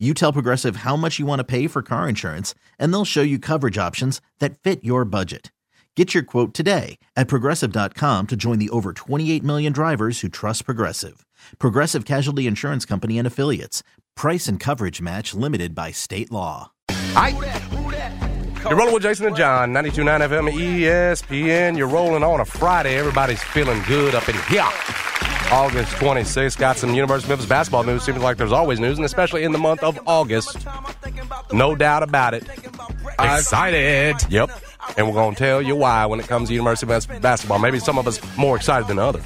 You tell Progressive how much you want to pay for car insurance, and they'll show you coverage options that fit your budget. Get your quote today at progressive.com to join the over 28 million drivers who trust Progressive. Progressive Casualty Insurance Company and Affiliates. Price and coverage match limited by state law. Hi. You're rolling with Jason and John, 92.9 FM ESPN. You're rolling on a Friday. Everybody's feeling good up in here. August 26th. Got some University of Memphis basketball news. Seems like there's always news, and especially in the month of August. No doubt about it. Excited. Yep. And we're going to tell you why when it comes to University of Memphis basketball. Maybe some of us more excited than others.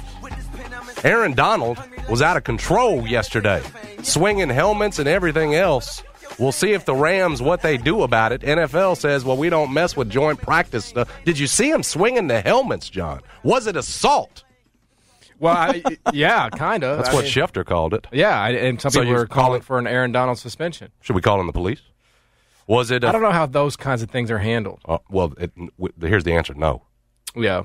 Aaron Donald was out of control yesterday, swinging helmets and everything else. We'll see if the Rams, what they do about it. NFL says, well, we don't mess with joint practice stuff. Did you see him swinging the helmets, John? Was it assault? Well, I, yeah, kind of. That's I what mean, Schefter called it. Yeah, I- and some So people you're calling for an Aaron Donald suspension. Should we call in the police? Was it? I I don't know how those kinds of things are handled. Uh, well, it, w- here's the answer: No, Yeah.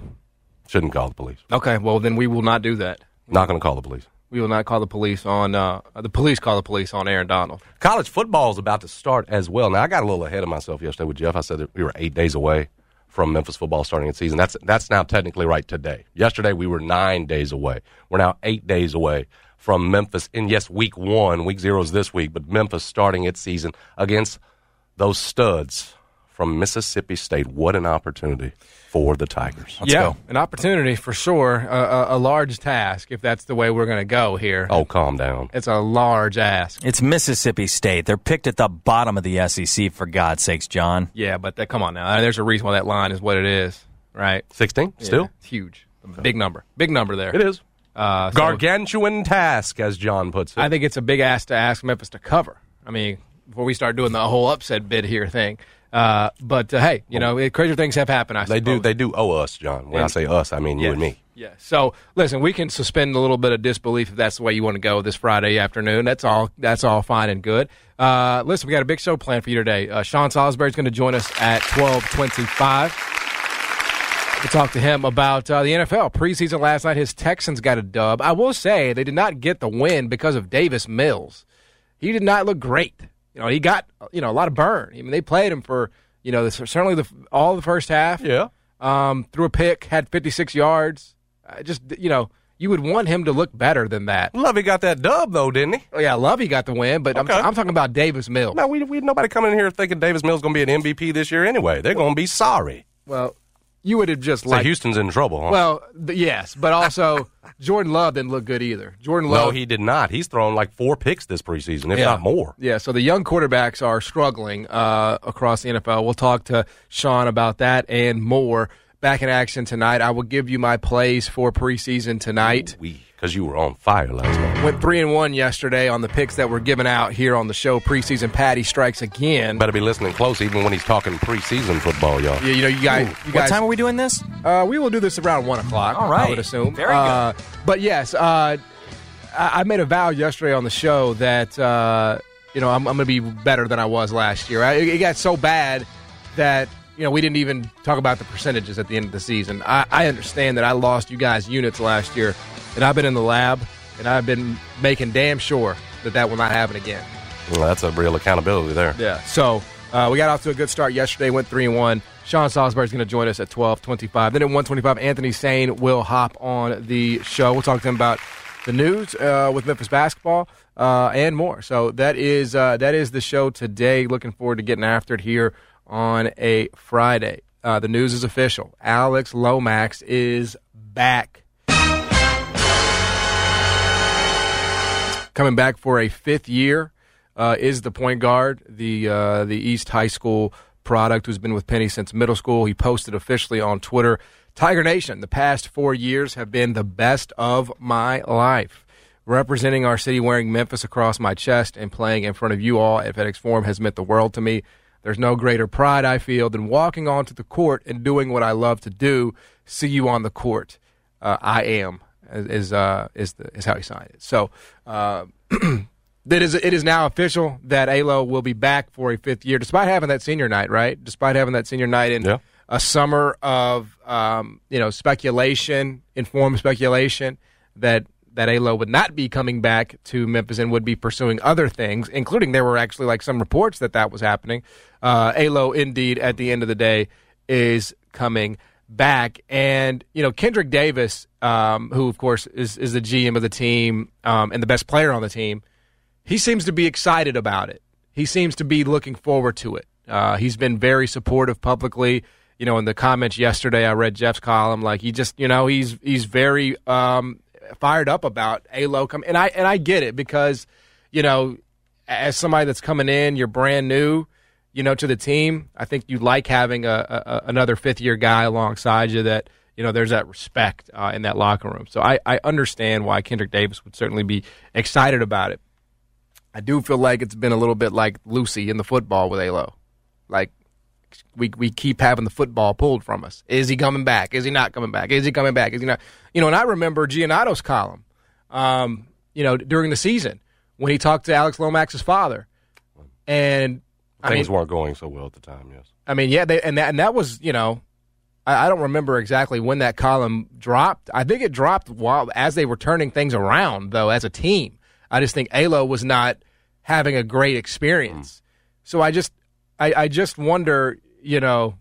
shouldn't call the police. Okay. Well, then we will not do that. Not going to call the police. We will not call the police on uh, the police. Call the police on Aaron Donald. College football is about to start as well. Now, I got a little ahead of myself yesterday with Jeff. I said that we were eight days away from Memphis football starting its season. That's that's now technically right today. Yesterday we were nine days away. We're now eight days away from Memphis. And yes, week one, week zero is this week, but Memphis starting its season against those studs from Mississippi State. What an opportunity for the Tigers. yeah, an opportunity for sure. Uh, a, a large task if that's the way we're going to go here. Oh, calm down. It's a large ask. It's Mississippi State. They're picked at the bottom of the SEC, for God's sakes, John. Yeah, but that, come on now. There's a reason why that line is what it is, right? 16 still? Yeah, it's huge. A Big number. Big number there. It is. Uh, so Gargantuan task, as John puts it. I think it's a big ask to ask Memphis to cover. I mean, before we start doing the whole upset bid here thing. Uh, but uh, hey, you know, crazier things have happened. I They do. They do owe us, John. When I say us, I mean you and me. Yeah. So listen, we can suspend a little bit of disbelief if that's the way you want to go this Friday afternoon. That's all. That's all fine and good. Uh, listen, we got a big show planned for you today. Uh, Sean Salisbury is going to join us at twelve twenty-five. to talk to him about uh, the NFL preseason last night. His Texans got a dub. I will say they did not get the win because of Davis Mills. He did not look great. You know, he got you know a lot of burn. I mean, they played him for you know the, certainly the all the first half. Yeah. Um, threw a pick, had 56 yards. Uh, just you know, you would want him to look better than that. Lovey got that dub though, didn't he? Oh, yeah, Lovey got the win, but Okay. I'm, I'm talking about Davis Mills. No, we we nobody coming in here thinking Davis Mills is going to be an MVP this year anyway. They're going to be sorry. Well, you would have just So like Houston's in trouble, huh? Well, th- yes, but also Jordan Love didn't look good either. Jordan Love, no, he did not. He's thrown like four picks this preseason, if Yeah. not more. Yeah, so the young quarterbacks are struggling uh, across the NFL. We'll talk to Sean about that and more. Back in action tonight. I will give you my plays for preseason tonight. We because you were on fire last night. Went three and one yesterday on the picks that were given out here on the show. Preseason Patty strikes again. Better be listening close, even when he's talking preseason football, y'all. Yeah, you know, you guys. You What time are we doing this? Uh, we will do this around one o'clock. All right. I would assume. Very Uh, but yes, uh, I, I made a vow yesterday on the show that uh, you know I'm, I'm going to be better than I was last year. I, it got so bad that you know we didn't even talk about the percentages at the end of the season. I, I understand that I lost you guys units last year, and I've been in the lab and I've been making damn sure that that will not happen again. Well, that's a real accountability there. Yeah. So uh, we got off to a good start yesterday. Went three and one. Sean Salisbury is going to join us at twelve twenty-five. Then at one twenty-five, Anthony Sane will hop on the show. We'll talk to him about the news uh, with Memphis basketball uh, and more. So that is uh, that is the show today. Looking forward to getting after it here on a Friday. Uh, the news is official. Alex Lomax is back. coming back for a fifth year uh, is the point guard, the uh, the East High School product who's been with Penny since middle school. He posted officially on Twitter, Tiger Nation, the past four years have been the best of my life. Representing our city wearing Memphis across my chest and playing in front of you all at FedEx Forum has meant the world to me. There's no greater pride I feel than walking onto the court and doing what I love to do. See you on the court. Uh, I am is uh, is the, is how he signed it. So uh, that is it is now official that Alo will be back for a fifth year, despite having that senior night, right? Despite having that senior night in Yeah. a summer of um, you know speculation, informed speculation that that Alo would not be coming back to Memphis and would be pursuing other things, including there were actually like some reports that that was happening. Uh, Alo, indeed, at the end of the day, is coming back, and you know Kendrick Davis, um, who of course is is the GM of the team um, and the best player on the team, he seems to be excited about it. He seems to be looking forward to it. Uh, he's been very supportive publicly. You know, in the comments yesterday, I read Jeff's column. Like he just, you know, he's he's very um, fired up about Alo coming, and I and I get it because, you know, as somebody that's coming in, you're brand new, you know, to the team. I think you like having a, a another fifth year guy alongside you that you know there's that respect uh, in that locker room. So I, I understand why Kendrick Davis would certainly be excited about it. I do feel like it's been a little bit like Lucy in the football with Alo. Like we we keep having the football pulled from us. Is he coming back? Is he not coming back? Is he coming back? Is he not? You know, and I remember Giannotto's column, um, you know, during the season when he talked to Alex Lomax's father, and I Things mean, weren't going so well at the time. Yes. I mean, yeah, they, and that and that was you know, I, I don't remember exactly when that column dropped. I think it dropped while as they were turning things around, though, as a team. I just think Alo was not having a great experience. So I just, I, I just wonder, you know,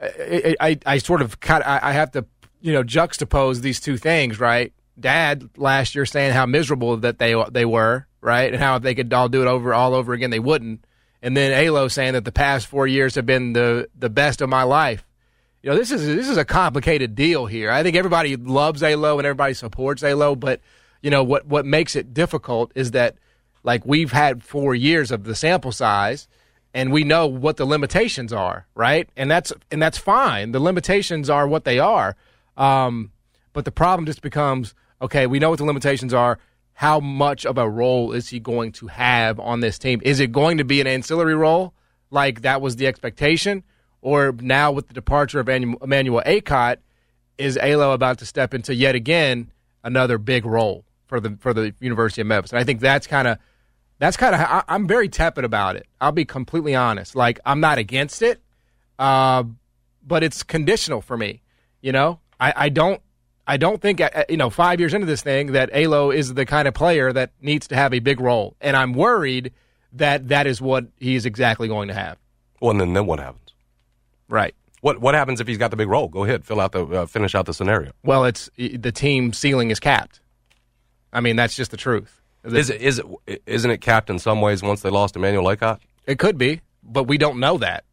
I, I, I sort of I I have to, you know, juxtapose these two things, right? Dad last year saying how miserable that they they were, right, and how if they could all do it over all over again, they wouldn't. And then Alo saying that the past four years have been the the best of my life. You know, this is this is a complicated deal here. I think everybody loves Alo and everybody supports Alo, but you know what what makes it difficult is that like we've had four years of the sample size and we know what the limitations are right? And that's and that's fine. The limitations are what they are. Um, but the problem just becomes okay we know what the limitations are. How much of a role is he going to have on this team? Is it going to be an ancillary role like that was the expectation? Or now with the departure of Anu- Emmanuel Akot is Alo about to step into yet again another big role for the for the University of Memphis? And I think that's kind of that's kind of how I'm very tepid about it. I'll be completely honest. Like I'm not against it, uh, but it's conditional for me. You know, I, I don't I don't think uh, you know five years into this thing that Alo is the kind of player that needs to have a big role, and I'm worried that that is what he's exactly going to have. Well, and then, then what happens? Right. What what happens if he's got the big role? Go ahead, fill out the uh, finish out the scenario. Well, it's the team ceiling is capped. I mean, that's just the truth. Is it is it isn't it capped in some ways once they lost Emmanuel Akot? It could be, but we don't know that.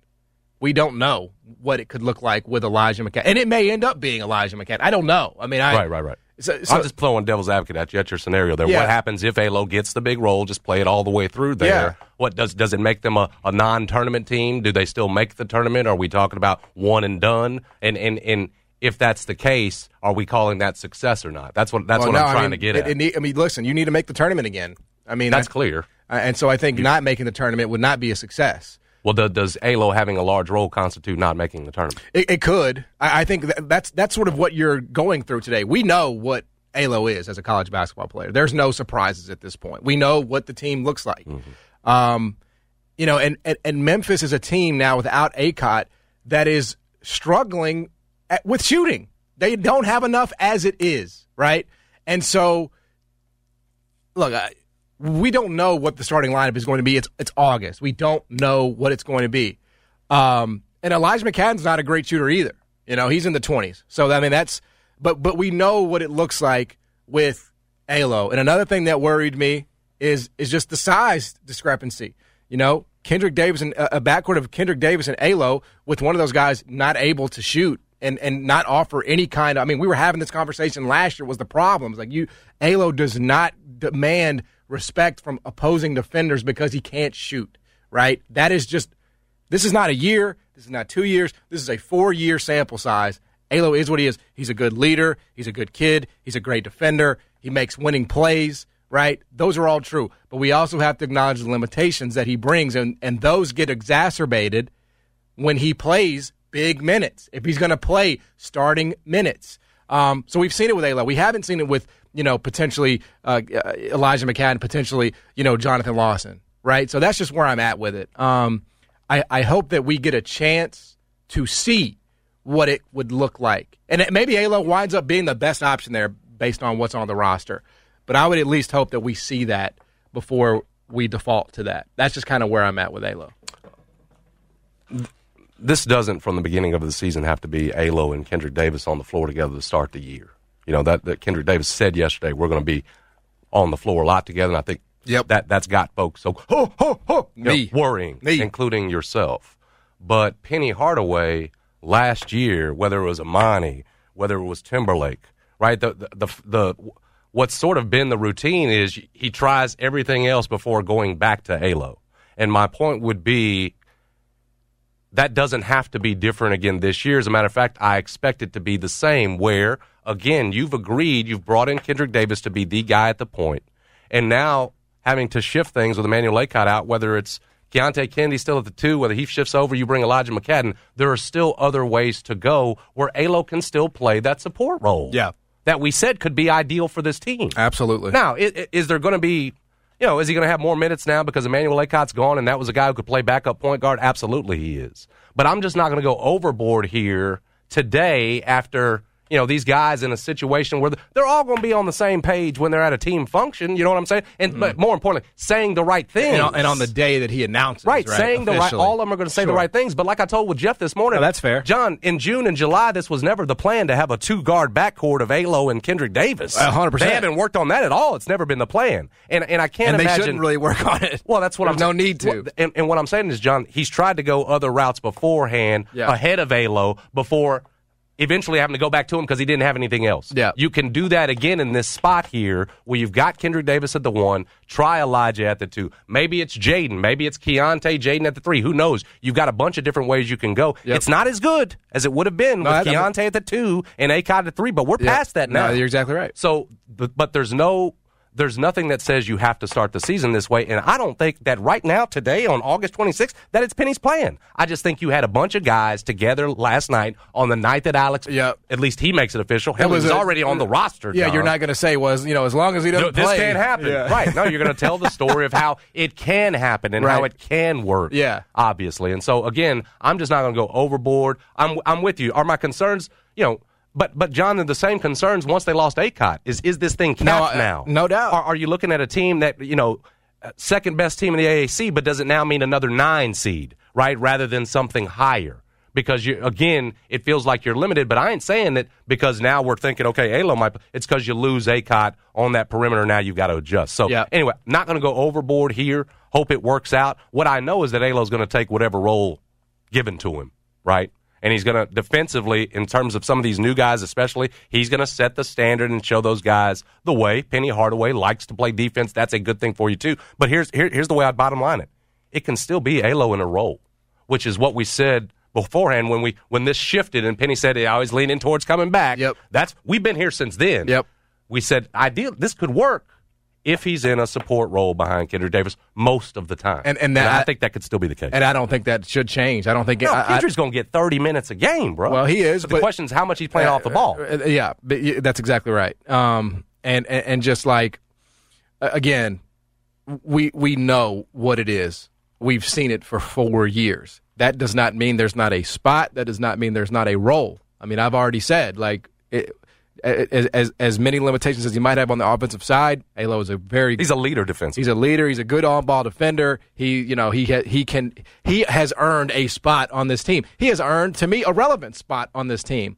We don't know what it could look like with Elijah McCadden, and it may end up being Elijah McCadden. I don't know. I mean, I right, right, right. So, so I'm just playing devil's advocate at you at your scenario there. Yeah. What happens if Alo gets the big role? Just play it all the way through there. Yeah. What does does it make them a, a non-tournament team? Do they still make the tournament? Are we talking about one and done? And and and if that's the case, are we calling that success or not? That's what that's well, what no, I'm I trying mean, to get it- at. it need- I mean, listen, you need to make the tournament again. I mean, that's I- clear. and so I think not making the tournament would not be a success. Well, do, does Alo having a large role constitute not making the tournament? It, it could. I, I think that, that's that's sort of what you're going through today. We know what Alo is as a college basketball player. There's no surprises at this point. We know what the team looks like. Um, you know, and, and and Memphis is a team now without Akot that is struggling at, with shooting. They don't have enough as it is, right? And so, look, I, we don't know what the starting lineup is going to be. It's it's August. We don't know what it's going to be. Um, and Elijah McCadden's not a great shooter either. You know, he's in the twenties. So I mean, that's but but we know what it looks like with Alo. And another thing that worried me is is just the size discrepancy. You know, Kendrick Davis and a backcourt of Kendrick Davis and Alo with one of those guys not able to shoot and and not offer any kind of. I mean, we were having this conversation last year. Was the problems like you? Alo does not demand respect from opposing defenders because he can't shoot. Right? That is just. This is not a year. This is not two years. This is a four year sample size. Alo is what he is. He's a good leader. He's a good kid. He's a great defender. He makes winning plays. right? Those are all true. But we also have to acknowledge the limitations that he brings, and, and those get exacerbated when he plays big minutes. If he's going to play starting minutes. Um, so we've seen it with Alo. We haven't seen it with, you know, potentially uh, uh, Elijah McCadden, potentially, you know, Jonathan Lawson, right? So that's just where I'm at with it. Um, I, I hope that we get a chance to see what it would look like. And it, maybe Alo winds up being the best option there based on what's on the roster. But I would at least hope that we see that before we default to that. That's just kind of where I'm at with Alo. This doesn't, from the beginning of the season, have to be Alo and Kendrick Davis on the floor together to start the year. You know that, that Kendrick Davis said yesterday we're going to be on the floor a lot together, and I think Yep. that that's got folks so ho, ho, ho, you know, Me. worrying, Me. including yourself. But Penny Hardaway last year, whether it was Amani, whether it was Timberlake, right? The, the the the what's sort of been the routine is he tries everything else before going back to Alo. And my point would be that doesn't have to be different again this year. As a matter of fact, I expect it to be the same. Where again, you've agreed, you've brought in Kendrick Davis to be the guy at the point, and now having to shift things with Emmanuel Akot out, whether it's Keonte Kennedy still at the two, whether he shifts over, you bring Elijah McCadden. There are still other ways to go where Alo can still play that support role. Yeah. that we said could be ideal for this team. Absolutely. Now, i- i- is there going to be, you know, is he going to have more minutes now because Emmanuel Akot's gone and that was a guy who could play backup point guard? Absolutely, he is. But I'm just not going to go overboard here today after. You know, these guys in a situation where they're all going to be on the same page when they're at a team function. You know what I'm saying? And mm. but more importantly, saying the right things. and, on, and on the day that he announces, Right, right, saying the right. All of them are going to say the right things. But like I told with Jeff this morning, No, that's fair. John, in June and July, this was never the plan to have a two guard backcourt of Alo and Kendrick Davis. A hundred percent. They haven't worked on that at all. It's never been the plan. And and I can't and they imagine. shouldn't really work on it. well, that's what There's I'm no need to. And, and what I'm saying is, John, he's tried to go other routes beforehand, Yeah. ahead of Alo, before eventually having to go back to him because he didn't have anything else. Yeah. You can do that again in this spot here where you've got Kendrick Davis at the one, try Elijah at the two. Maybe it's Jayden. Maybe it's Keonte, Jayden at the three. Who knows? You've got a bunch of different ways you can go. Yep. It's not as good as it would have been No, with I- I- Keonte at the two and Akot at the three, but we're Yeah. past that now. No, you're exactly right. So, but, but there's no, there's nothing that says you have to start the season this way. And I don't think that right now, today on August 26th, that it's Penny's plan. I just think you had a bunch of guys together last night on the night that Alex, Yep. at least he makes it official. Hell, It was he was a- already on the uh, roster. Yeah, John. you're not going to say was you know as long as he doesn't No, this play, can't happen. Yeah. Right. No, you're going to tell the story of how it can happen and how it can work. Yeah. Obviously. And so, again, I'm just not going to go overboard. I'm, I'm with you. Are my concerns, you know, but but John, the same concerns once they lost Akot. Is is this thing capped No, uh, now? no doubt. Are, are you looking at a team that you know, uh, second best team in the AAC, but does it now mean another nine seed, right, rather than something higher? Because you again, it feels like you're limited. But I ain't saying that because now we're thinking, okay, Alo might. It's because you lose Akot on that perimeter. Now you've got to adjust. So Yeah. anyway, not going to go overboard here. Hope it works out. What I know is that Alo's going to take whatever role given to him, right? And he's going to defensively, in terms of some of these new guys, especially, he's going to set the standard and show those guys the way. Penny Hardaway likes to play defense. That's a good thing for you too. But here's here, here's the way I bottom line it: it can still be Alo in a role, which is what we said beforehand when we when this shifted and Penny said I was leaning towards coming back. Yep. That's we've been here since then. Yep. We said ideal this could work if he's in a support role behind Kendrick Davis most of the time. And- and that- I think that could still be the case. And I don't think that should change. I don't think. No, I, I- Kendrick's going to get 30 minutes a game, bro. Well, he is, But the question is how much he's playing off the ball. Uh, yeah, but that's exactly right. Um, and, and and just like uh, again, we we know what it is. We've seen it for four years. That does not mean there's not a spot. That does not mean there's not a role. I mean, I've already said like. It, as, as as many limitations as he might have on the offensive side, Alo is a very He's a leader defensively. He's a leader. He's a good on-ball defender. He, you know, he ha- he can he has earned a spot on this team. He has earned to me a relevant spot on this team.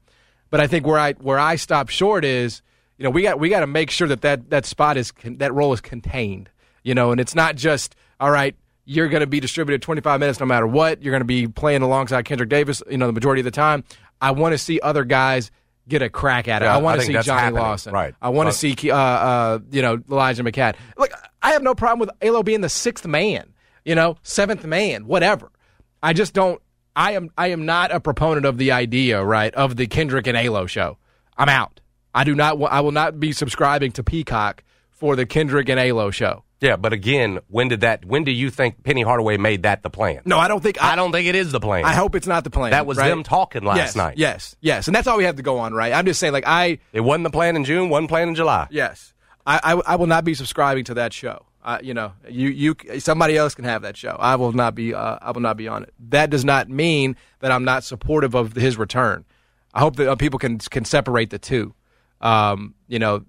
But I think where I where I stop short is, you know, we got we got to make sure that that that spot is that role is contained. You know, and it's not just all right. You're going to be distributed 25 minutes no matter what. You're going to be playing alongside Kendrick Davis. You know, the majority of the time. I want to see other guys get a crack at it. Yeah, I want to see Johnny happening. Lawson. Right. I want to see uh, uh, you know Elijah McCadden. Look, I have no problem with Alo being the sixth man, you know, seventh man, whatever. I just don't. I am I am not a proponent of the idea, right, of the Kendrick and Alo show. I'm out. I do not. I will not be subscribing to Peacock for the Kendrick and Alo show. Yeah, but again, when did that? When do you think Penny Hardaway made that the plan? No, I don't think. I, don't think it is the plan. I hope it's not the plan. that was right? them talking last yes, night. Yes, yes, and that's all we have to go on, right? I'm just saying, like I, It wasn't the plan in June. Wasn't plan in July. yes, I, I, I will not be subscribing to that show. Uh, you know, you, you, somebody else can have that show. I will not be, uh, I will not be on it. That does not mean that I'm not supportive of his return. I hope that uh, people can can separate the two. Um, you know,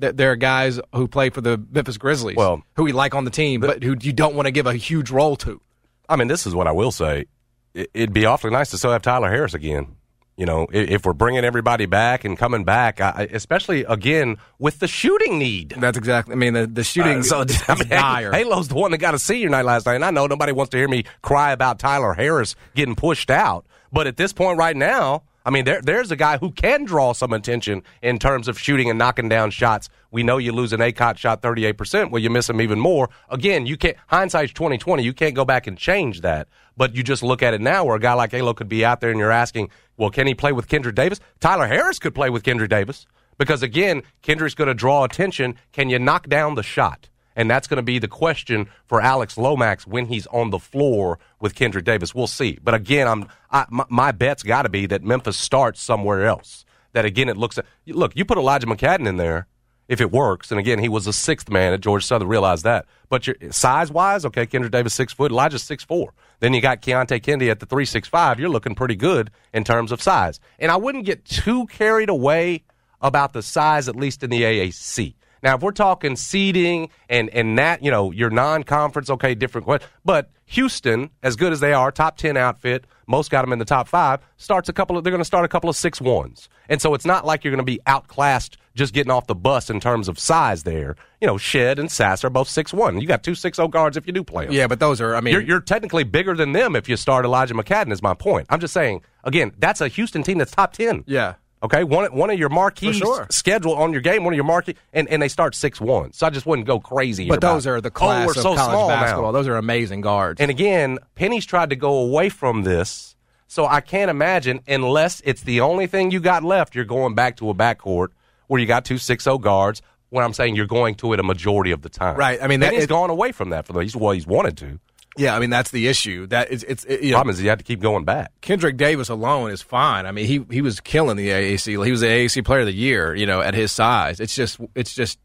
th- there are guys who play for the Memphis Grizzlies, Well- who we like on the team, but who you don't want to give a huge role to. I mean, this is what I will say. It- It'd be awfully nice to still have Tyler Harris again. You know, if we're bringing everybody back and coming back, especially again with the shooting need. That's exactly. I mean, the, the shooting Uh, so is I mean, dire. Alo's the one that got a senior night last night, and I know nobody wants to hear me cry about Tyler Harris getting pushed out. But at this point right now, I mean, there, there's a guy who can draw some attention in terms of shooting and knocking down shots. We know you lose an Akot shot 38%, well, you miss him even more. Again, you can't, hindsight's 2020. You can't go back and change that. But you just look at it now where a guy like Alo could be out there and you're asking, well, can he play with Kendrick Davis? Tyler Harris could play with Kendrick Davis because, again, Kendrick's going to draw attention. Can you knock down the shot? And that's going to be the question for Alex Lomax when he's on the floor with Kendrick Davis. We'll see. But again, I'm I, my, my bet's got to be that Memphis starts somewhere else. That again, it looks at look. You put Elijah McCadden in there if it works. And again, he was a sixth man at Georgia Southern. Realize that. But size wise, okay, Kendrick Davis six foot, Elijah six four. Then you got Keonte Kennedy at the three six five. You're looking pretty good in terms of size. And I wouldn't get too carried away about the size, at least in the AAC. Now, if we're talking seeding and and that, you know, your non-conference, okay, different question. But Houston, as good as they are, top ten outfit, most got them in the top five. Starts a couple of, they're going to start a couple of six ones, and so it's not like you're going to be outclassed just getting off the bus in terms of size. There, you know, Shead and Sass are both six one. You got two six zero guards if you do play them. Yeah, but those are. I mean, You're, you're technically bigger than them if you start Elijah McCadden. Is my point. I'm just saying again, that's a Houston team that's top ten. yeah. Okay, one one of your marquee sure. schedule on your game, one of your marquee, and, and they start six one. So I just wouldn't go crazy. But those are the oh, class we're of so college basketball. Now. Those are amazing guards. And again, Penny's tried to go away from this, so I can't imagine unless it's the only thing you got left. You're going back to a backcourt where you got two six zero guards. When I'm saying you're going to it a majority of the time, Right, I mean, that Penny's is- gone away from that for the he's well he's wanted to. Yeah, I mean that's the issue. That is, it's it, you know, Problem is he had to keep going back. Kendrick Davis alone is fine. I mean, he he was killing the AAC. He was the AAC Player of the Year. You know, at his size, it's just it's just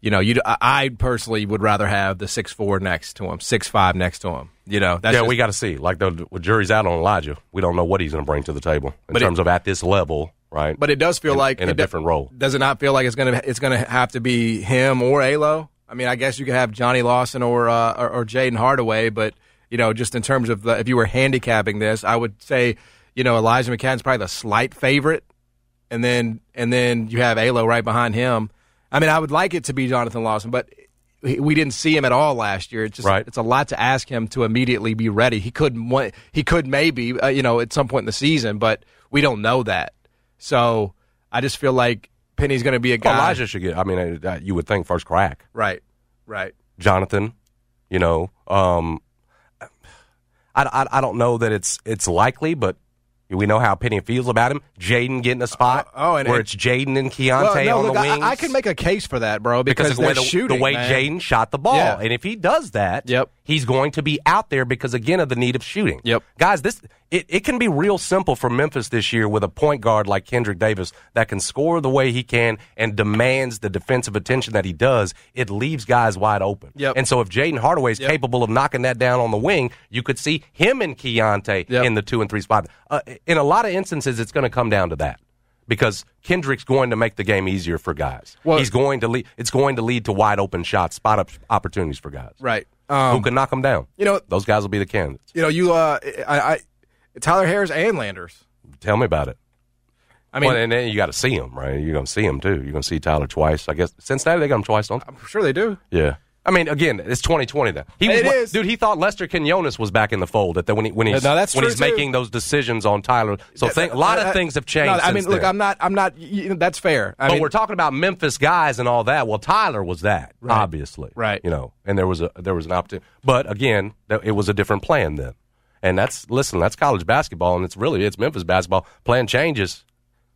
you know, you I personally would rather have the six four next to him, six five next to him. You know, that's yeah, just- we got to see. Like the, the jury's out on Elijah. We don't know what he's going to bring to the table in But it- terms of at this level, right? But it does feel In- like in a different role. Does it not feel like it's gonna it's gonna have to be him or Alo? I mean, I guess you could have Johnny Lawson or uh, or, or Jayden Hardaway, but you know, just in terms of the, if you were handicapping this, I would say you know Elijah McCadden's probably the slight favorite, and then and then you have Alo right behind him. I mean, I would like it to be Jonathan Lawson, but we didn't see him at all last year. It's just Right. it's a lot to ask him to immediately be ready. He could wa- he could maybe uh, you know at some point in the season, but we don't know that. So I just feel like Penny's going to be a guy. Elijah should get. I mean, uh, you would think first crack. right, right. Jonathan, you know, um, I, I, I don't know that it's it's likely, but we know how Penny feels about him. Jayden getting a spot Uh, oh, and- where and- it's Jayden and Keonte Well, no, on look, the I- wings. I, can make a case for that, bro, because, because of the way, they're the, shooting, the way man. Jayden shot the ball. Yeah. And if he does that, Yep. he's going to be out there because, again, of the need of shooting. Yep. Guys, this it, it can be real simple for Memphis this year with a point guard like Kendrick Davis that can score the way he can and demands the defensive attention that he does. It leaves guys wide open. Yep. And so if Jayden Hardaway is Yep. capable of knocking that down on the wing, you could see him and Keonte Yep. in the two and three spot. Uh, in a lot of instances, it's going to come down to that. Because Kendrick's going to make the game easier for guys. Well- He's going to lead. It's going to lead to wide open shots, spot up opportunities for guys right. who Um, can knock them down. you know, Those guys will be the candidates. you know, you, uh, I, I, Tyler Harris and Landers. Tell me about it. I mean, well, and then you got to see them, right? You're going to see them too. You're going to see Tyler twice. I guess Cincinnati they got him twice, don't? they? I'm sure they do. Yeah. I mean, again, it's 2020. Then he was, It is. dude. He thought Lester Quinones was back in the fold. That when he when he's No, that's when true, he's too. making those decisions on Tyler. So think, a lot Uh, of things have changed. No, I mean, since look, then. I'm not, I'm not. You know, that's fair. I but mean, we're talking about Memphis guys and all that. Well, Tyler was that, obviously, Right. You know, and there was a there was an opportunity, but again, th- it was a different plan then. And that's listen, that's college basketball, and it's really it's Memphis basketball. Plan changes.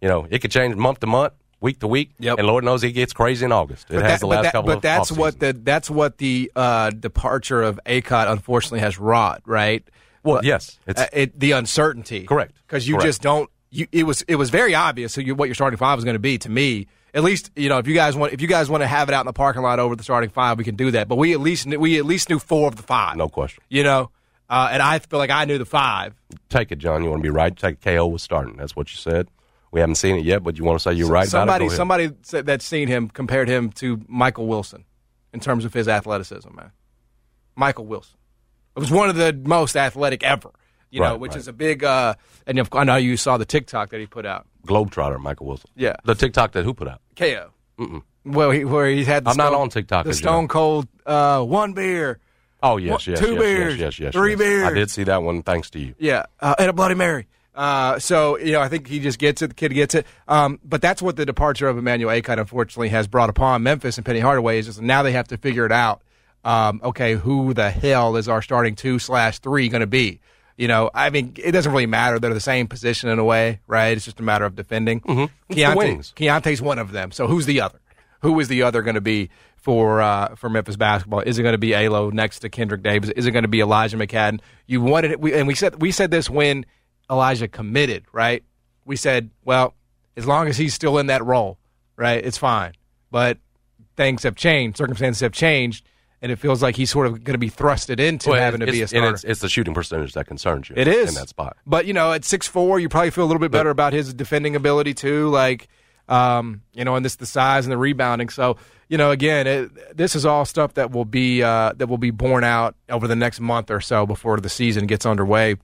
You know, it could change month to month, week to week. Yep. And Lord knows he gets crazy in August. It But has that- the last that- couple but of that's what the that's what the uh, departure of Akot unfortunately has wrought, right? Well, yes, it's uh, it, the uncertainty, Correct. Because you Correct. just don't. You, it was it was very obvious who you, what your starting five was going to be to me. At least you know if you guys want if you guys want to have it out in the parking lot over the starting five, we can do that. But we at least knew, we at least knew four of the five. no question. you know, uh, and I feel like I knew the five. Take it, John. You want to be right. Take KO was starting. That's what you said. We haven't seen it yet, but you want to say you're right somebody about it. Somebody that's seen him compared him to Michael Wilson in terms of his athleticism, man. Michael Wilson. It was one of the most athletic ever, you know, which right. is a big. Uh, and of- I know you saw the TikTok that he put out. Globetrotter, Michael Wilson. Yeah. The TikTok that who put out? KO. Well, he, where he had. The I'm not on TikTok, The as you know. Stone Cold uh, one beer. Oh yes, yes, two yes, beers, yes, yes, yes, three yes. beers. I did see that one. Thanks to you. Yeah, uh, and a Bloody Mary. Uh, so you know, I think he just gets it. The kid gets it. Um, but that's what the departure of Emmanuel Akot unfortunately has brought upon Memphis and Penny Hardaway is just now they have to figure it out. Um, okay, who the hell is our starting two slash three going to be? You know, I mean, it doesn't really matter. They're the same position in a way, right? It's just a matter of defending. Mm-hmm. Wings. Keonte's one of them. So who's the other? Who is the other going to be for uh, for Memphis basketball? Is it going to be Alo next to Kendrick Davis? Is it going to be Elijah McCadden? You wanted it, we, and we said we said this when Elijah committed, right? We said, well, as long as he's still in that role, right, it's fine. But things have changed, circumstances have changed, and it feels like he's sort of going to be thrusted into Well, having to be a starter. It's, it's the shooting percentage that concerns you. It is in that spot. But you know, at six four, you probably feel a little bit better about his defending ability too. Like, um, you know, and this the size and the rebounding. So, you know, again, it, this is all stuff that will be uh, that will be borne out over the next month or so before the season gets underway.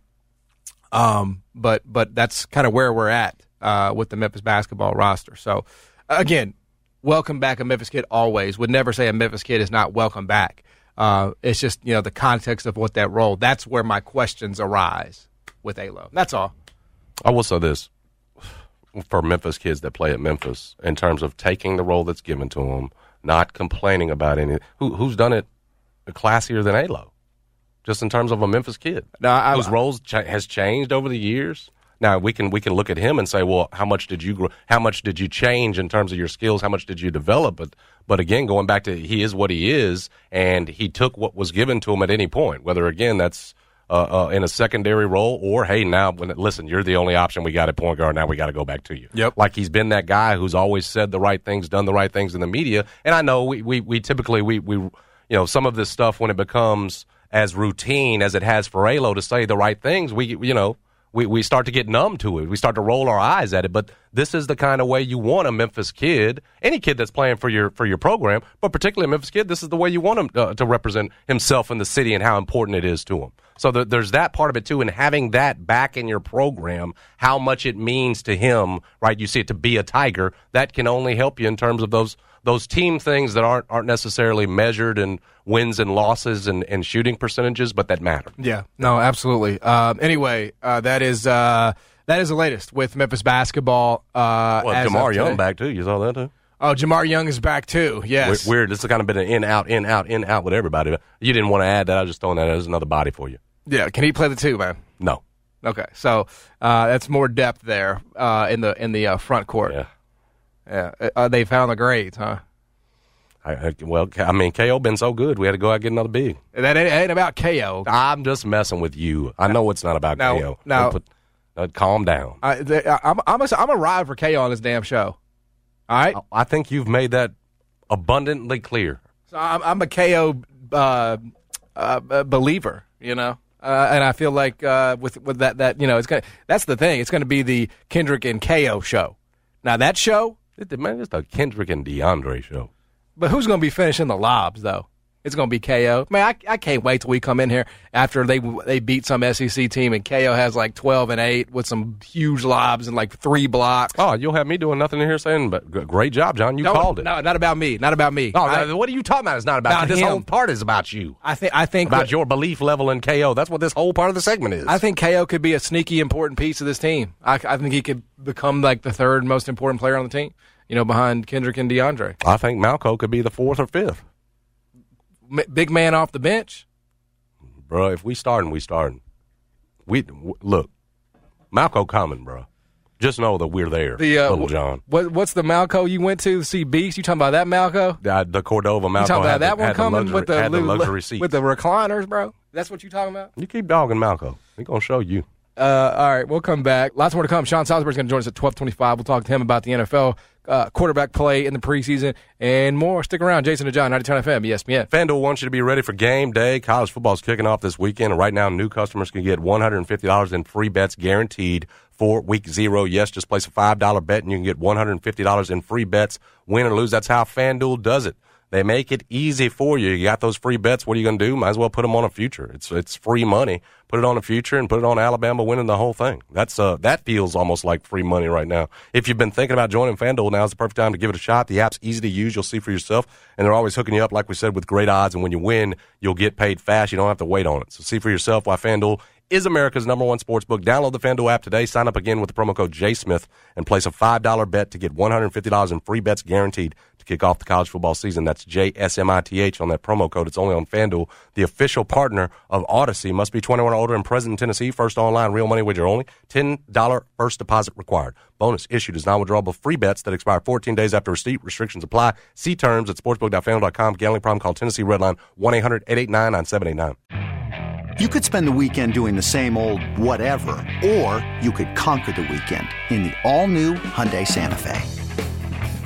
Um, but but that's kind of where we're at uh, with the Memphis basketball roster. So, again, welcome back a Memphis kid always. Would never say a Memphis kid is not welcome back. Uh, it's just you know the context of what that role. That's where my questions arise with Alo. That's all. I will say this for Memphis kids that play at Memphis in terms of taking the role that's given to them, not complaining about any. Who, who's done it classier than Alo? Just in terms of a Memphis kid No, I- whose roles cha- has changed over the years. Now we can we can look at him and say, well, how much did you grow? How much did you change in terms of your skills? How much did you develop? But but again, going back to he is what he is, and he took what was given to him at any point. Whether again that's uh, uh, in a secondary role or hey, now when listen, you're the only option we got at point guard. Now we got to go back to you. Yep. Like he's been that guy who's always said the right things, done the right things in the media. And I know we we, we typically we we you know some of this stuff when it becomes as routine as it has for Alo to say the right things, we you know we, we start to get numb to it. We start to roll our eyes at it. But this is the kind of way you want a Memphis kid, any kid that's playing for your for your program, but particularly a Memphis kid. This is the way you want him uh, to represent himself in the city and how important it is to him. So there, there's that part of it too, and having that back in your program, how much it means to him, right? You see it to be a Tiger. That can only help you in terms of those those team things that aren't aren't necessarily measured in wins and losses and, and shooting percentages, but that matter. Yeah, no, absolutely. Um, anyway, uh, that is uh, that is the latest with Memphis basketball. Uh, Well, as Jamar Young back too. You saw that too. Oh, Jamar Young is back too. Yes. Weird. This has kind of been an in out in out in out with everybody. You didn't want to add that. I was just throwing that as another body for you. Yeah. Can he play the two, man? No. Okay, so uh, that's more depth there uh, in the in the uh, front court. Yeah. Yeah. Uh, they found the grades, huh? I, I, well, I mean, KO been so good. We had to go out and get another big. That ain't, ain't about KO. I'm just messing with you. I know it's not about No, KO. no. Put, uh, calm down. I, I, I'm I'm a, I'm a ride for KO on this damn show. All right, I think you've made that abundantly clear. so I'm, I'm a KO uh, uh, uh, believer, you know, uh, and I feel like uh, with with that that you know it's gonna that's the thing. It's going to be the Kendrick and KO show. Now that show, man, it's the Kendrick and DeAndre show. but who's going to be finishing the lobs though? It's going to be KO. Man, I, I can't wait till we come in here after they they beat some SEC team and KO has like 12 and 8 with some huge lobs and like three blocks. Oh, you'll have me doing nothing in here saying, but great job, John. You no, called it. No, not about me. Not about me. Oh, I, uh, what are you talking about? It's not about. This whole part is about you. I think I think About that- your belief level in KO. That's what this whole part of the segment is. I think KO could be a sneaky important piece of this team. I, I think he could become like the third most important player on the team. You know, behind Kendrick and DeAndre. I think Malco could be the fourth or fifth. Big man off the bench. Bro, if we starting, we starting. We look, Malco coming, bro. Just know that we're there, The uh, Little John. What, what's the Malco you went to see Beast? You talking about that Malco? Uh, the Cordova You Malco talking about had, that the, one coming the luxury, with the, the luxury seat. with the recliners, bro? That's what you talking about? you keep dogging Malco. He's gonna show you. Uh, all right, we'll come back. Lots more to come. Sean Salisbury's going to join us at twelve twenty-five. We'll talk to him about the NFL uh, quarterback play in the preseason and more. Stick around. Jason and John, 92 FM, ESPN. FanDuel wants you to be ready for game day. College football is kicking off this weekend, and right now, new customers can get $150 in free bets guaranteed for week zero. Yes, just place a $5 bet, and you can get $150 in free bets, win or lose. That's how FanDuel does it. They make it easy for you. You got those free bets. What are you going to do? Might as well put them on a future. It's it's free money. Put it on a future and put it on Alabama winning the whole thing. That's uh that feels almost like free money right now. If you've been thinking about joining FanDuel, now is the perfect time to give it a shot. The app's easy to use. You'll see for yourself, and they're always hooking you up, like we said, with great odds. And when you win, you'll get paid fast. You don't have to wait on it. So see for yourself why FanDuel is America's number one sports book. Download the FanDuel app today. Sign up again with the promo code JSmith and place a $5 bet to get $150 in free bets guaranteed to kick off the college football season. That's JSMITH on that promo code. It's only on FanDuel, the official partner of Odyssey. Must be 21 or older and present in Tennessee. First online real money wager only. $10 first deposit required. Bonus issued is non-withdrawable free bets that expire 14 days after receipt. Restrictions apply. See terms at sportsbook.fanduel.com. Gambling problem? Call Tennessee Redline 1-800-889-9789. You could spend the weekend doing the same old whatever, or you could conquer the weekend in the all-new Hyundai Santa Fe.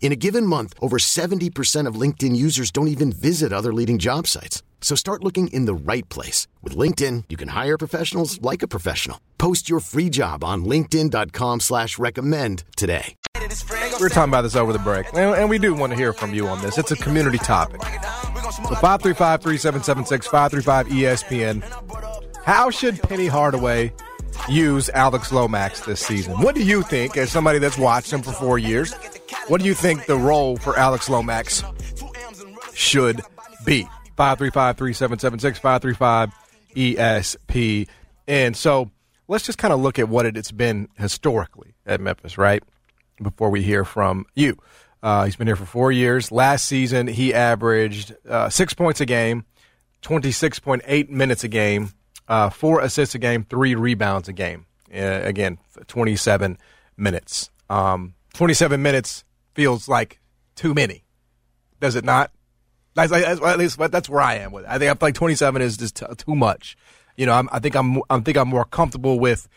In a given month, over 70% of LinkedIn users don't even visit other leading job sites. So start looking in the right place. With LinkedIn, you can hire professionals like a professional. Post your free job on linkedin.com slash recommend today. We were talking about this over the break, and, and we do want to hear from you on this. It's a community topic. So 535 3776 535 ESPN. How should Penny Hardaway use Alex Lomax this season? What do you think, as somebody that's watched him for four years, what do you think the role for Alex Lomax should be? 535 3776 535 ESP. And so let's just kind of look at what it's been historically at Memphis, right? Before we hear from you. Uh, he's been here for four years. Last season, he averaged uh, six points a game, 26.8 minutes a game, uh, four assists a game, three rebounds a game. Uh, again, 27 minutes. Um, 27 minutes feels like too many, does it not? That's, that's, at least that's where I am with it. I think I feel like 27 is just t- too much. You know, I'm, I think I'm I think I'm more comfortable with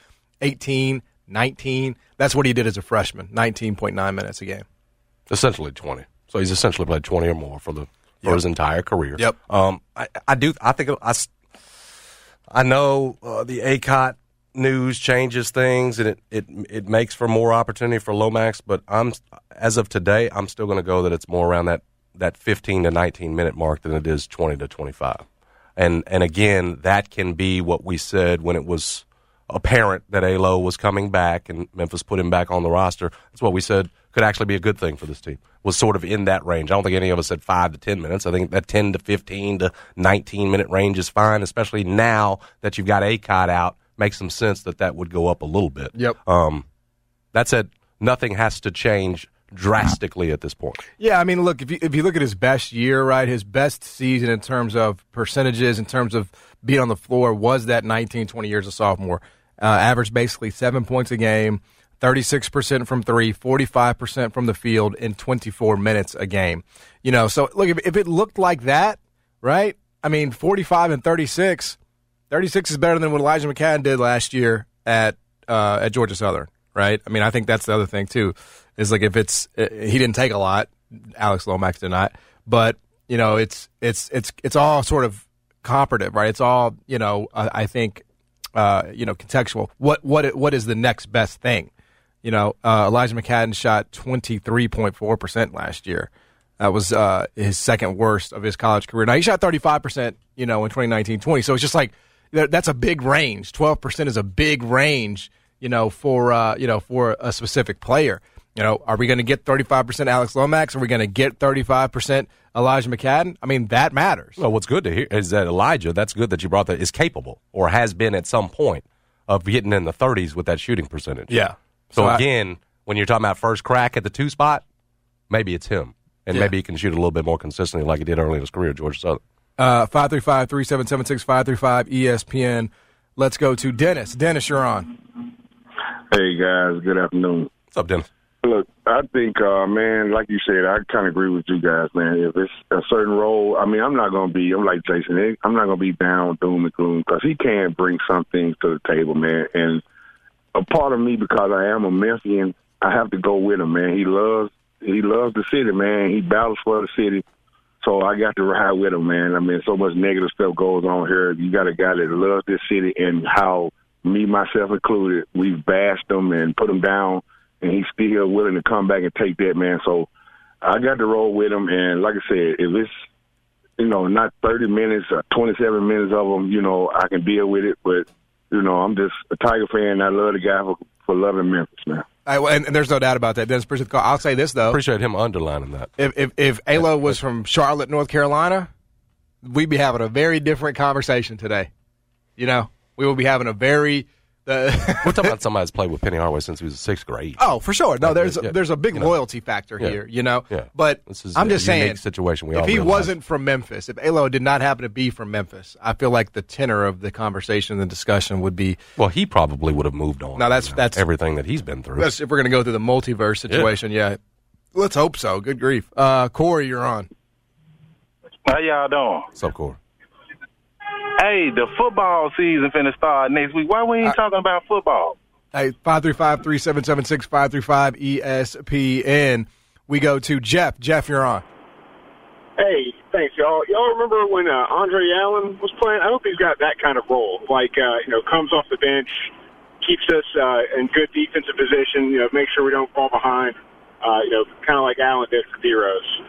18, 19. That's what he did as a freshman, 19.9 minutes a game. essentially 20. So he's essentially played 20 or more for the for Yep. his entire career. Yep. Um, I, I do. I think I. I know uh, the Akot news changes things and it, it it makes for more opportunity for Lomax. But I'm as of today, I'm still going to go that it's more around that that 15 to 19 minute mark than it is 20 to 25. And and again, that can be what we said when it was apparent that Alo was coming back and Memphis put him back on the roster. That's what we said could actually be a good thing for this team. Was sort of in that range. I don't think any of us said five to ten minutes. I think that ten to fifteen to nineteen minute range is fine, especially now that you've got Akot out. Makes some sense that that would go up a little bit. Yep. Um, that said, nothing has to change drastically at this point. Yeah, I mean, look if you if you look at his best year, right, his best season in terms of percentages, in terms of being on the floor, was that 19, 20 years of sophomore. Uh, averaged basically seven points a game, 36% from three, 45% from the field in 24 minutes a game. You know, so look, if, if it looked like that, right, I mean, 45 and 36, 36 is better than what Elijah McCadden did last year at uh, at Georgia Southern, right? I mean, I think that's the other thing too, is like if it's uh, he didn't take a lot, Alex Lomax did not. But you know, it's it's it's it's all sort of comparative, right? It's all you know. I, I think uh, you know contextual. What what what is the next best thing? You know, uh, Elijah McCadden shot twenty three point four percent last year. That was uh, his second worst of his college career. Now he shot thirty five percent, you know, in 2019-20. So it's just like that's a big range. Twelve percent is a big range, you know, for uh, you know for a specific player. You know, are we going to get 35% Alex Lomax? Are we going to get 35% Elijah McCadden? I mean, that matters. Well, what's good to hear is that Elijah, that's good that you brought that, is capable or has been at some point of getting in the 30s with that shooting percentage. Yeah. So, So I- again, when you're talking about first crack at the two spot, maybe it's him. And Yeah. maybe he can shoot a little bit more consistently like he did early in his career, Georgia Southern. Uh, 535-3776-535 ESPN. Let's go to Dennis. Dennis, you're on. Hey guys, good afternoon. What's up, Dennis? Look, I think, uh, man, like you said, I kind of agree with you guys, man. If it's a certain role, I mean, I'm not going to be, I'm like Jason, I'm not going to be down, doom and gloom, because he can bring some things to the table, man. And a part of me, because I am a Memphian, I have to go with him, man. He loves, he loves the city, man. He battles for the city. So I got to ride with him, man. I mean, so much negative stuff goes on here. You got a guy that loves this city and how me, myself included, we've bashed him and put him down, and he's still willing to come back and take that, man. So I got to roll with him, and like I said, if it's you know not 30 minutes or 27 minutes of them, you know I can deal with it. But you know I'm just a Tiger fan. I love the guy for, for loving Memphis, man. I, and, and there's no doubt about that. Dennis, appreciate the call. I'll say this, though. Appreciate him underlining that. If, if, if Alo was from Charlotte, North Carolina, we'd be having a very different conversation today. You know, we would be having a very. Uh, We're talking about somebody that's played with Penny Hardaway since he was in sixth grade. oh, for sure. No, there's Yeah. there's a big You know. loyalty factor Yeah. here. You know, Yeah. but This is I'm a just saying, situation we if all he realize. wasn't from Memphis, if Alo did not happen to be from Memphis, I feel like the tenor of the conversation and the discussion would be. Well, he probably would have moved on. Now that's- you know, that's- everything that he's been through. That's, if we're going to go through the multiverse situation, yeah. Let's hope so. Good grief, uh, Corey, you're on. How y'all doing? What's up, Corey? Hey, the football season finna start next week. Why we ain't talking about football? Hey, 535-3776-535 ESPN. We go to Jeff. Jeff, you're on. Hey, thanks, y'all. Y'all remember when uh, Andre Allen was playing? I hope he's got that kind of role. Like, uh, you know, comes off the bench, keeps us uh, in good defensive position. You know, make sure we don't fall behind. Uh, you know, kind of like Allen did for D Rose.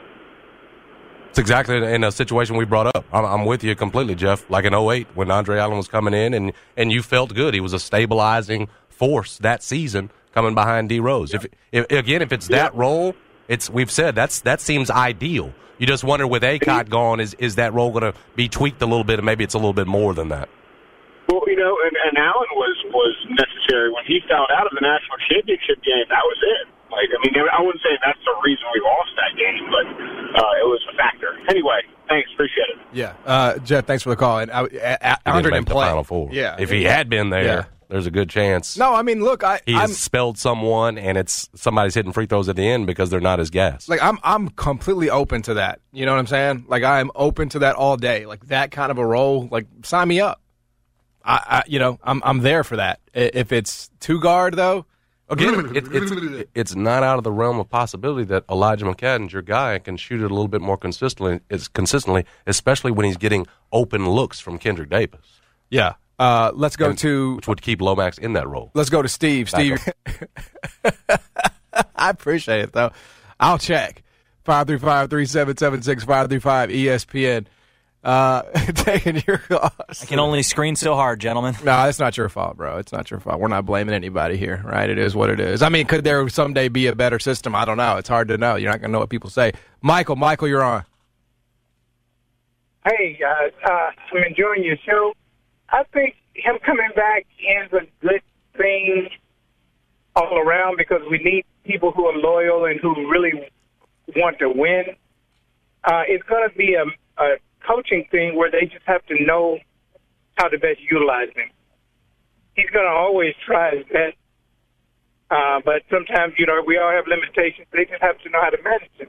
It's exactly in a situation we brought up. I'm, I'm with you completely, Jeff. Like in 08 when Andre Allen was coming in and, and you felt good. He was a stabilizing force that season coming behind D Rose. If, if again, if it's that role, it's we've said that's that seems ideal. You just wonder with Akot gone, is is that role going to be tweaked a little bit, and maybe it's a little bit more than that. Well, you know, and, and Allen was was necessary when he fouled out of the national championship game. That was it. Like, I mean, I wouldn't say that's the reason we lost that game, but uh, it was a factor. Anyway, thanks, appreciate it. Yeah, uh, Jeff, thanks for the call. And I, I, He didn't make the play. Final Four. Yeah, if he had been there, Yeah. there's a good chance. No, I mean, look, I, he I'm has spelled someone, and it's somebody's hitting free throws at the end because they're not as gas. like I'm I'm completely open to that. You know what I'm saying? Like I'm open to that all day. Like that kind of a role. Like sign me up. I, I you know I'm I'm there for that. If it's two guard though, Again, it, it's it's not out of the realm of possibility that Elijah McCadden's your guy can shoot it a little bit more consistently. Is consistently, especially when he's getting open looks from Kendrick Davis, yeah. Uh, let's go And- to which would keep Lomax in that role. let's go to Steve. Steve, I appreciate it though. I'll check five three five three seven seven six five three five ESPN. Uh, taking your calls. I can only screen so hard, gentlemen. No, it's not your fault, bro. It's not your fault. We're not blaming anybody here, right? It is what it is. I mean, could there someday be a better system? I don't know. It's hard to know. You're not going to know what people say. Michael, Michael, you're on. Hey guys, uh, I'm enjoying your show. I think him coming back is a good thing all around because we need people who are loyal and who really want to win. Uh, it's going to be a, a coaching thing where they just have to know how to best utilize him. He's going to always try his best, uh, but sometimes you know we all have limitations. They just have to know how to manage him.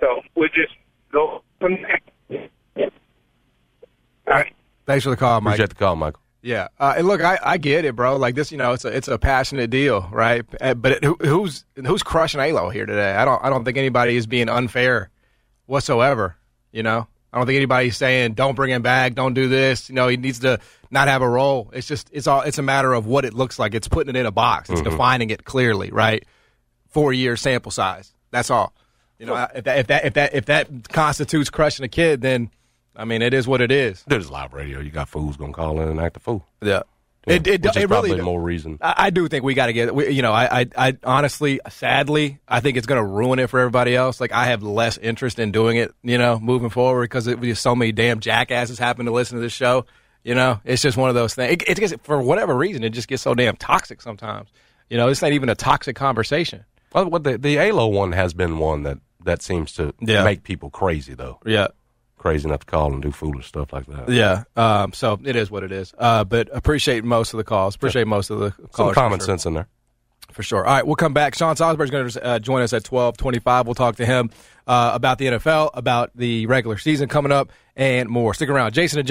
So we'll just go from there. All right. Thanks for the call, Mike. Appreciate the call, Michael. Yeah, uh, and look, I, I get it, bro. Like this, you know, it's a it's a passionate deal, right? Uh, But it, who, who's who's crushing Alo here today? I don't I don't think anybody is being unfair whatsoever. You know, I don't think anybody's saying don't bring him back, don't do this. You know, he needs to not have a role. It's just it's all it's a matter of what it looks like. It's putting it in a box. It's Mhm. defining it clearly, right? Four year sample size. That's all. You know, if that if that if that if that constitutes crushing a kid, then I mean, it is what it is. There's live radio. You got fools gonna call in and act a fool. Yeah. Yeah, It, it, which is it really more reason. I, I do think we got to get. We, you know, I, I, I honestly, sadly, I think it's going to ruin it for everybody else. Like, I have less interest in doing it. You know, moving forward because it just so many damn jackasses happen to listen to this show. You know, it's just one of those things. It, it for whatever reason, it just gets so damn toxic sometimes. You know, it's not even a toxic conversation. Well, what the the Alo one has been one that that seems to Yeah. make people crazy though. Yeah. Crazy enough to call and do foolish stuff like that. Yeah. Um, so it is what it is. Uh, but appreciate most of the calls. Appreciate most of the Some calls. common sure. sense in there. For sure. All right, we'll come back. Sean Salisbury is going to uh, join us at twelve twenty-five. We'll talk to him uh, about the NFL, about the regular season coming up, and more. Stick around. Jason and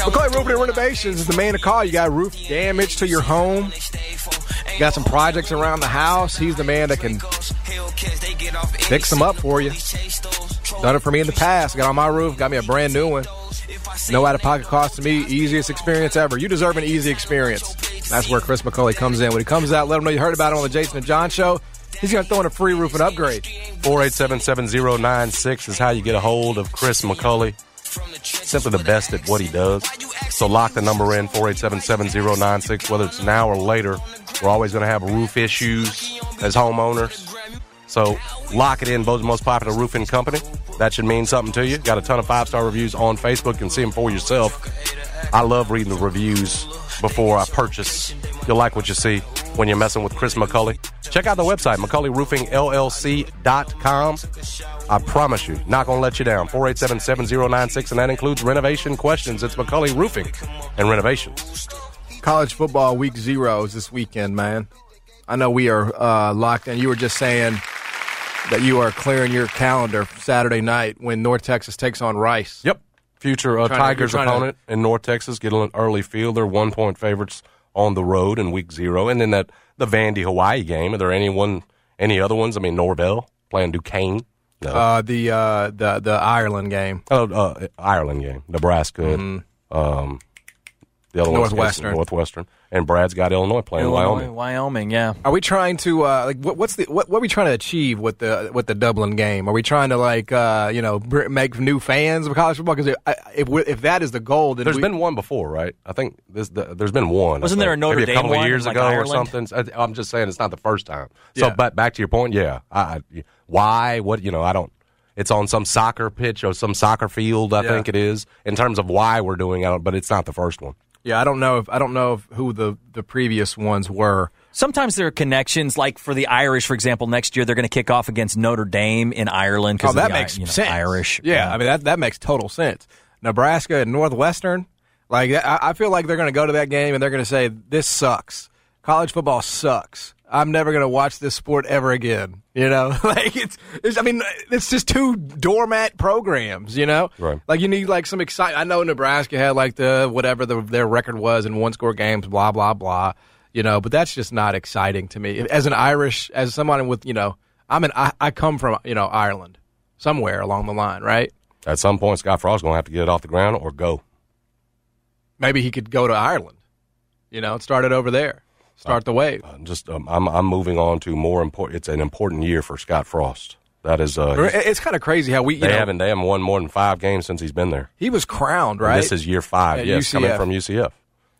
McCoy Roofing and Renovations is the man to call. You got roof damage to your home. You got some projects around the house. He's the man that can fix them up for you. Done it for me in the past. Got on my roof, got me a brand new one. No out of pocket cost to me. Easiest experience ever. You deserve an easy experience. That's where Chris McCauley comes in. When he comes out, let him know you heard about it on the Jason and John show. He's going to throw in a free roof and upgrade. 4877096 is how you get a hold of Chris McCulley. Simply the best at what he does. So lock the number in 4877096 whether it's now or later. We're always going to have roof issues as homeowners. So lock it in. Bo's most popular roofing company. That should mean something to you. Got a ton of five star reviews on Facebook. You can see them for yourself. I love reading the reviews before I purchase. You'll like what you see when you're messing with Chris McCulley. Check out the website, McCulleyRoofingLLC.com. I promise you, not going to let you down. 487-7096, and that includes renovation questions. It's McCulley Roofing and Renovations. College football week zero is this weekend, man. I know we are uh, locked in. You were just saying that you are clearing your calendar Saturday night when North Texas takes on Rice. Yep. Future uh, to- Tigers to- opponent in North Texas get an early field. They're one point favorites on the road in week zero. And then that the Vandy Hawaii game. Are there anyone, any other ones? I mean, Norvell playing Duquesne. No. Uh, the uh, the the Ireland game. Oh, uh, Ireland game, Nebraska, um, the other one's Mm-hmm. Northwestern. Northwestern, and Brad's got Illinois playing Illinois, Wyoming. Wyoming, yeah. Are we trying to uh, like what, what's the what, what are we trying to achieve with the with the Dublin game? Are we trying to like uh, you know br- make new fans of college football? Because if, if if that is the goal, then There's we, been one before, right? I think this, the, there's been one. Wasn't there a Notre Maybe a Dame couple of one years in, like, ago Ireland? or something? I, I'm just saying it's not the first time. So, Yeah. but back to your point, yeah. I, I, why? What? You know, I don't. It's on some soccer pitch or some soccer field. I Yeah. think it is in terms of why we're doing it, but it's not the first one. Yeah, I don't know if I don't know if who the the previous ones were. Sometimes there are connections, like for the Irish, for example, next year they're going to kick off against Notre Dame in Ireland Oh, because that the, makes you know, sense. Irish. Yeah, I mean that that makes total sense. Nebraska and Northwestern, like I, I feel like they're going to go to that game and they're going to say this sucks. College football sucks. I'm never going to watch this sport ever again. You know, like it's, it's. I mean, it's just two doormat programs. You know, Right. Like you need like some excitement. I know Nebraska had like the whatever the, their record was in one score games, blah blah blah. You know, but that's just not exciting to me. As an Irish, as someone with you know, I'm an I, I come from you know Ireland, somewhere along the line, right? At some point, Scott Frost going to have to get it off the ground or go. maybe he could go to Ireland. You know, start it over there. Start the wave. Uh, just um, I'm I'm moving on to more important. It's an important year for Scott Frost. That is, uh, it's kind of crazy how we you they know, haven't they haven't won more than five games since he's been there. he was crowned, And right? This is year five. At yes, coming from UCF.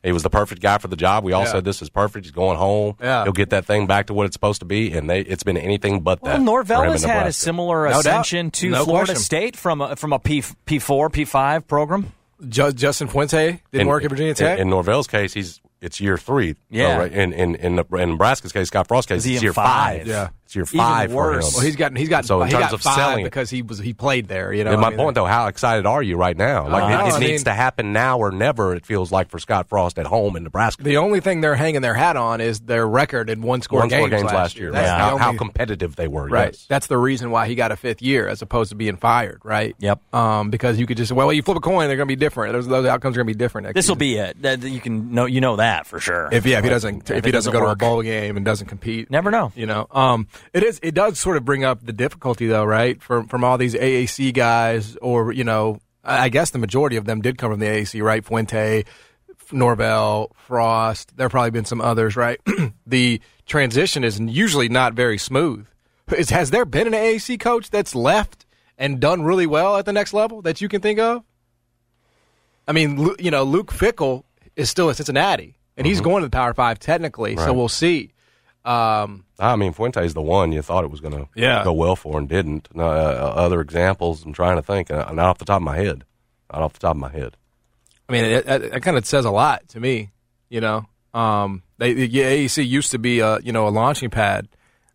He was the perfect guy for the job. We all Yeah. said this is perfect. He's going home. Yeah. He'll get that thing back to what it's supposed to be, and they, it's been anything but Well, that. for Norvell him has in had a similar No doubt. ascension to No Florida question. State from a, from a P P four P five program. Justin Fuente didn't In- work at Virginia Tech. In, in Norvell's case, he's it's year three. Yeah. Oh, right. In in in, the, in Nebraska's case, Scott Frost's case, it's year five? five. Yeah. It's year Even five for him. worse. well, he's got he's got So in he terms got of five selling because he was he played there. You know, And my I mean, point, though, how excited are you right now? Like Uh, it, it I needs mean- to happen now or never. It feels like for Scott Frost at home in Nebraska. The only thing they're hanging their hat on is their record in one score One games, score games last year. That's right? the How, how competitive they were. Right. Yes. That's the reason why he got a fifth year as opposed to being fired, right? Yep. Um, because you could just say, well, you flip a coin, they're going to be different. Those, those outcomes are going to be different. This will be it. That- You can know you know that for sure. if yeah, if he doesn't if, If he doesn't doesn't go to a bowl game and doesn't compete, Never know. You know, um, it is it does sort of bring up the difficulty though, right? From from all these AAC guys, or you know, I guess the majority of them did come from the AAC, right? Fuente, Norvell, Frost. There have probably been some others, right? the transition is usually not very smooth. Is, has there been an AAC coach that's left and done really well at the next level that you can think of? I mean, you know, Luke Fickell is still at Cincinnati, and he's mm-hmm. going to the Power Five technically, so we'll see. Um, I mean, Fuente is the one you thought it was going to Yeah. go well for and didn't. Uh, other examples, I'm trying to think. Uh, not off the top of my head. Not off the top of my head. I mean, it, it, it kind of says a lot to me, you know. Um, they, the AAC used to be a you know a launching pad.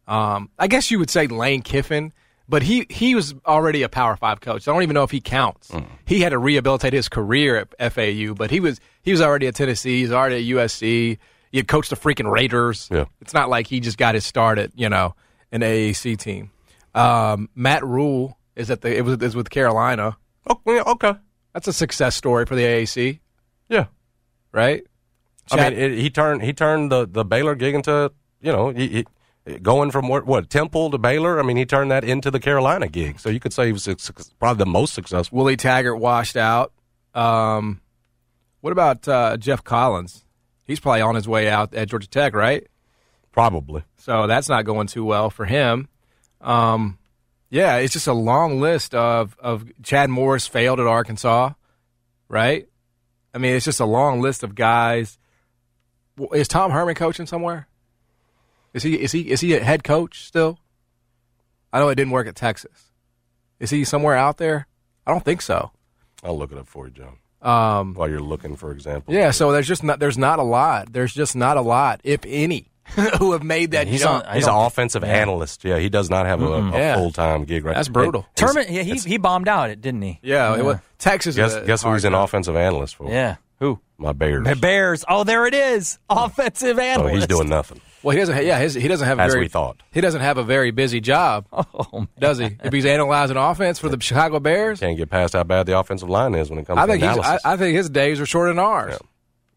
Um, I guess you would say Lane Kiffin, but he he was already a Power Five coach. I don't even know if he counts. He had to rehabilitate his career at FAU, but he was he was already at Tennessee. He's already at USC. He had coached the freaking Raiders. Yeah. It's not like he just got his start at you know an AAC team. Um, Matt Rhule is at the it was is with Carolina. Oh, yeah, okay. That's a success story for the AAC, Yeah. right? I mean, it, he turned he turned the, the Baylor gig into you know he, he, going from what, what Temple to Baylor. I mean, he turned that into the Carolina gig. So you could say he was probably the most successful. Willie Taggart washed out. Um, what about uh, Geoff Collins? He's probably on his way out at Georgia Tech, right? Probably. So that's not going too well for him. Um, yeah, it's just a long list of of Chad Morris failed at Arkansas, right? I mean, it's just a long list of guys. Is Tom Herman coaching somewhere? Is he is he is he a head coach still? I know it didn't work at Texas. Is he somewhere out there? I don't think so. I'll look it up for you, John. Um, While you're looking for examples. yeah, so there's just not there's not a lot. There's just not a lot, if any, who have made that He's, jump. he's an offensive analyst. Yeah, he does not have a, a Yeah. full time gig right That's brutal. Turman, yeah, he he bombed out it, didn't he? Yeah, it was, Texas. Guess, a guess who he's an offensive analyst for? Yeah. Who? My Bears. The Bears. Oh, there it is. Offensive So analyst. he's doing nothing. Well, he doesn't. ha- Yeah, his, he doesn't have a As very. we thought. He doesn't have a very busy job, Oh, man. does he? If he's analyzing offense for the Chicago Bears, Can't get past how bad the offensive line is when it comes I to think he's. I. I think his days are shorter than ours.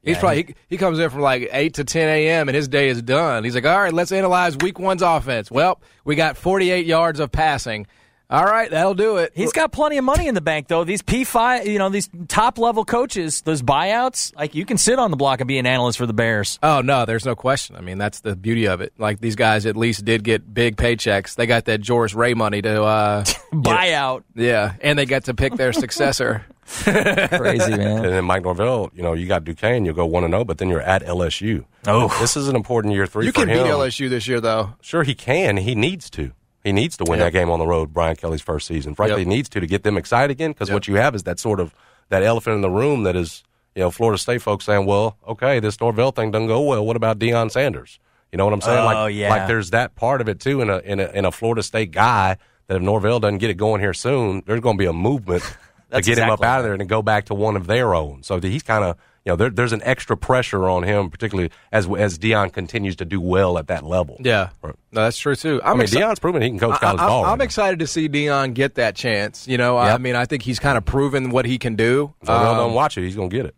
He's Yeah, probably he, he comes in from like eight to ten a.m. and his day is done. He's like, all right, let's analyze week one's offense. Well, we got forty-eight yards of passing. All right, that'll do it. He's got plenty of money in the bank, though. These P five, you know, these top level coaches, those buyouts, like you can sit on the block and be an analyst for the Bears. Oh no, there's no question. I mean, that's the beauty of it. Like these guys at least did get big paychecks. They got that Joris Ray money to uh Buyout, yeah, and they got to pick their successor. crazy man. and then Mike Norvell, you know, you got Duquesne, you'll go one and zero, but then you're at LSU. Oh. this is an important year three you for can him. beat LSU this year though. Sure, he can. He needs to. He needs to win Yep. that game on the road. Brian Kelly's first season. Frankly, Yep. he needs to to get them excited again. Because Yep. what you have is that sort of that elephant in the room that is, you know, Florida State folks saying, "Well, okay, this Norvell thing doesn't go well. What about Deion Sanders?" You know what I'm saying? Oh, like, yeah. like there's that part of it too in a in a in a Florida State guy that if Norvell doesn't get it going here soon, there's going to be a movement to get him up exactly out of there and go back to one of their own. So that he's kind of you know there, there's an extra pressure on him, particularly as as Deion continues to do well at that level. Yeah, Right. no, that's true too. I I'm mean, exci- Deion's proven he can coach college I, ball. I'm right now. excited to see Deion get that chance. You know, I mean, I think he's kind of proven what he can do. Norvell Um, don't watch it, he's going to get it.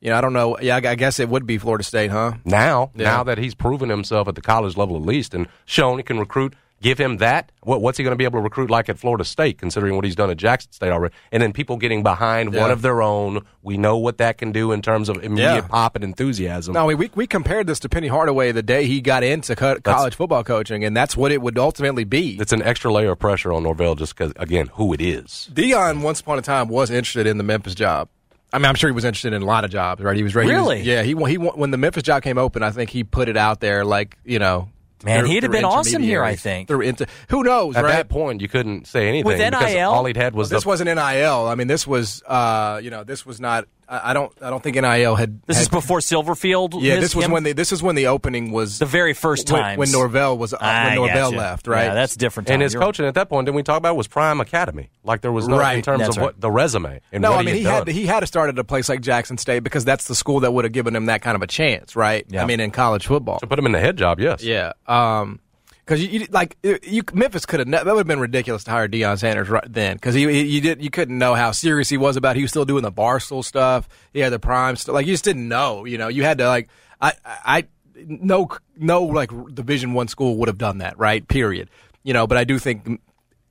you know, I don't know. Yeah, I I guess it would be Florida State, huh? Now, Yeah. now that he's proven himself at the college level at least and shown he can recruit, Give him that. What, what's he going to be able to recruit like at Florida State, considering what he's done at Jackson State already? And then people getting behind Yeah. one of their own. We know what that can do in terms of immediate Yeah. pop and enthusiasm. No, we, we we compared this to Penny Hardaway the day he got into co- college football coaching, and that's what it would ultimately be. It's an extra layer of pressure on Norvell just because, again, who it is. Deion once upon a time was interested in the Memphis job. I mean, I'm sure he was interested in a lot of jobs, right? He was ready. he was- Really? yeah. He he when the Memphis job came open, I think he put it out there like you know. Man, he'd have been awesome here, I think. Through into who knows, At right? that point, you couldn't say anything. With NIL? all he'd had was this the, wasn't NIL. I mean, this was uh, you know, this was not. I, I don't. I don't think NIL had. This had, is before Silverfield. Yeah, this was him? when the this is when the opening was the very first time when Norvell was uh, when Norvell gotcha. left, right? Yeah, that's different. and his You're- coaching at that point, didn't we talk about was Prime Academy? Like there was no right. in terms That's of what the resume. And no, what I mean he he had had to, he had to start at a place like Jackson State because that's the school that would have given him that kind of a chance, right? Yeah. I mean, in college football. to put him in the head job. Yes. Yeah. Um, because you, you like you Memphis could have that would have been ridiculous to hire Deion Sanders right then because he you did you couldn't know how serious he was about it. he was still doing the barstool stuff he had the prime stuff like you just didn't know you know you had to like I I no no like Division one school would have done that right period you know but I do think in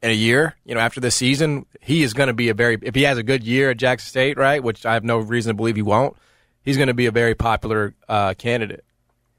a year you know after this season he is going to be a very if he has a good year at Jackson State right which I have no reason to believe he won't he's going to be a very popular uh, candidate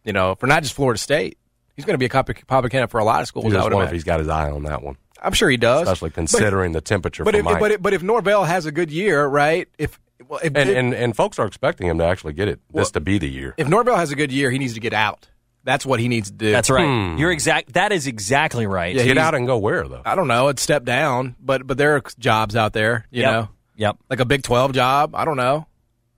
you know for not just Florida State. He's going to be a popular popular candidate for a lot of schools. You I just would wonder if he's got his eye on that one, I'm sure he does, especially considering the temperature But, for if, Mike. but, if, but if Norvell has a good year, right? If well, if, and, if, and and folks are expecting him to actually get it. This to be the year. if Norvell has a good year, he needs to get out. That's what he needs to do. That's right. Hmm. You're exact. That is exactly right. Yeah, Get out and go where though? I don't know. It's step down, but but there are jobs out there. You Yep. know, Yep. like a Big Twelve job. I don't know.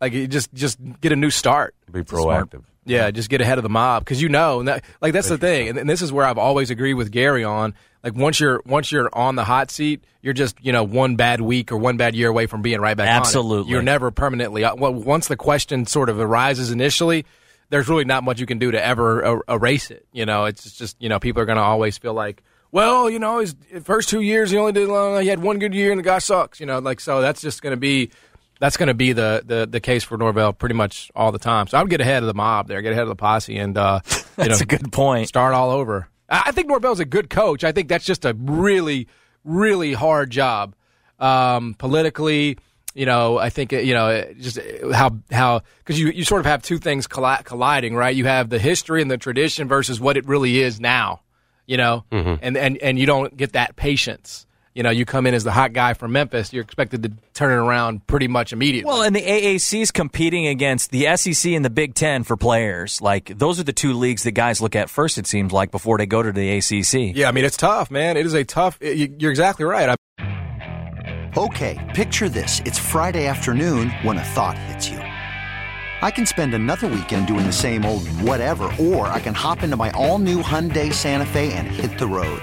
Like you just just get a new start. Be proactive. Yeah, just get ahead of the mob because you know, and that, like that's the thing, and, and this is where I've always agreed with Gary on. Like once you're once you're on the hot seat, you're just you know one bad week or one bad year away from being right back. on. Absolutely. you're never permanently. Well, once the question sort of arises initially, there's really not much you can do to ever er- erase it. You know, it's just you know people are going to always feel like. Well, you know, his first two years he only did. Uh, he had one good year, and the guy sucks. You know, like so that's just going to be that's going to be the, the the case for Norvell pretty much all the time. So I would get ahead of the mob there, get ahead of the posse, and uh, you That's know, a good point. start all over. I I think Norvell's a good coach. I think that's just a really really hard job um, politically. You know, I think you know just how how because you you sort of have two things colli- colliding, right? You have the history and the tradition versus what it really is now. You know, and and and you don't get that patience. You know, you come in as the hot guy from Memphis, you're expected to turn it around pretty much immediately. Well, and the AAC is competing against the SEC and the Big Ten for players. Like those are the two leagues that guys look at first. It seems like before they go to the ACC. yeah, I mean it's tough, man. It is a tough. you- You're exactly right. I, Okay, picture this. It's Friday afternoon when a thought hits you. I can spend another weekend doing the same old whatever, or I can hop into my all new Hyundai Santa Fe and hit the road.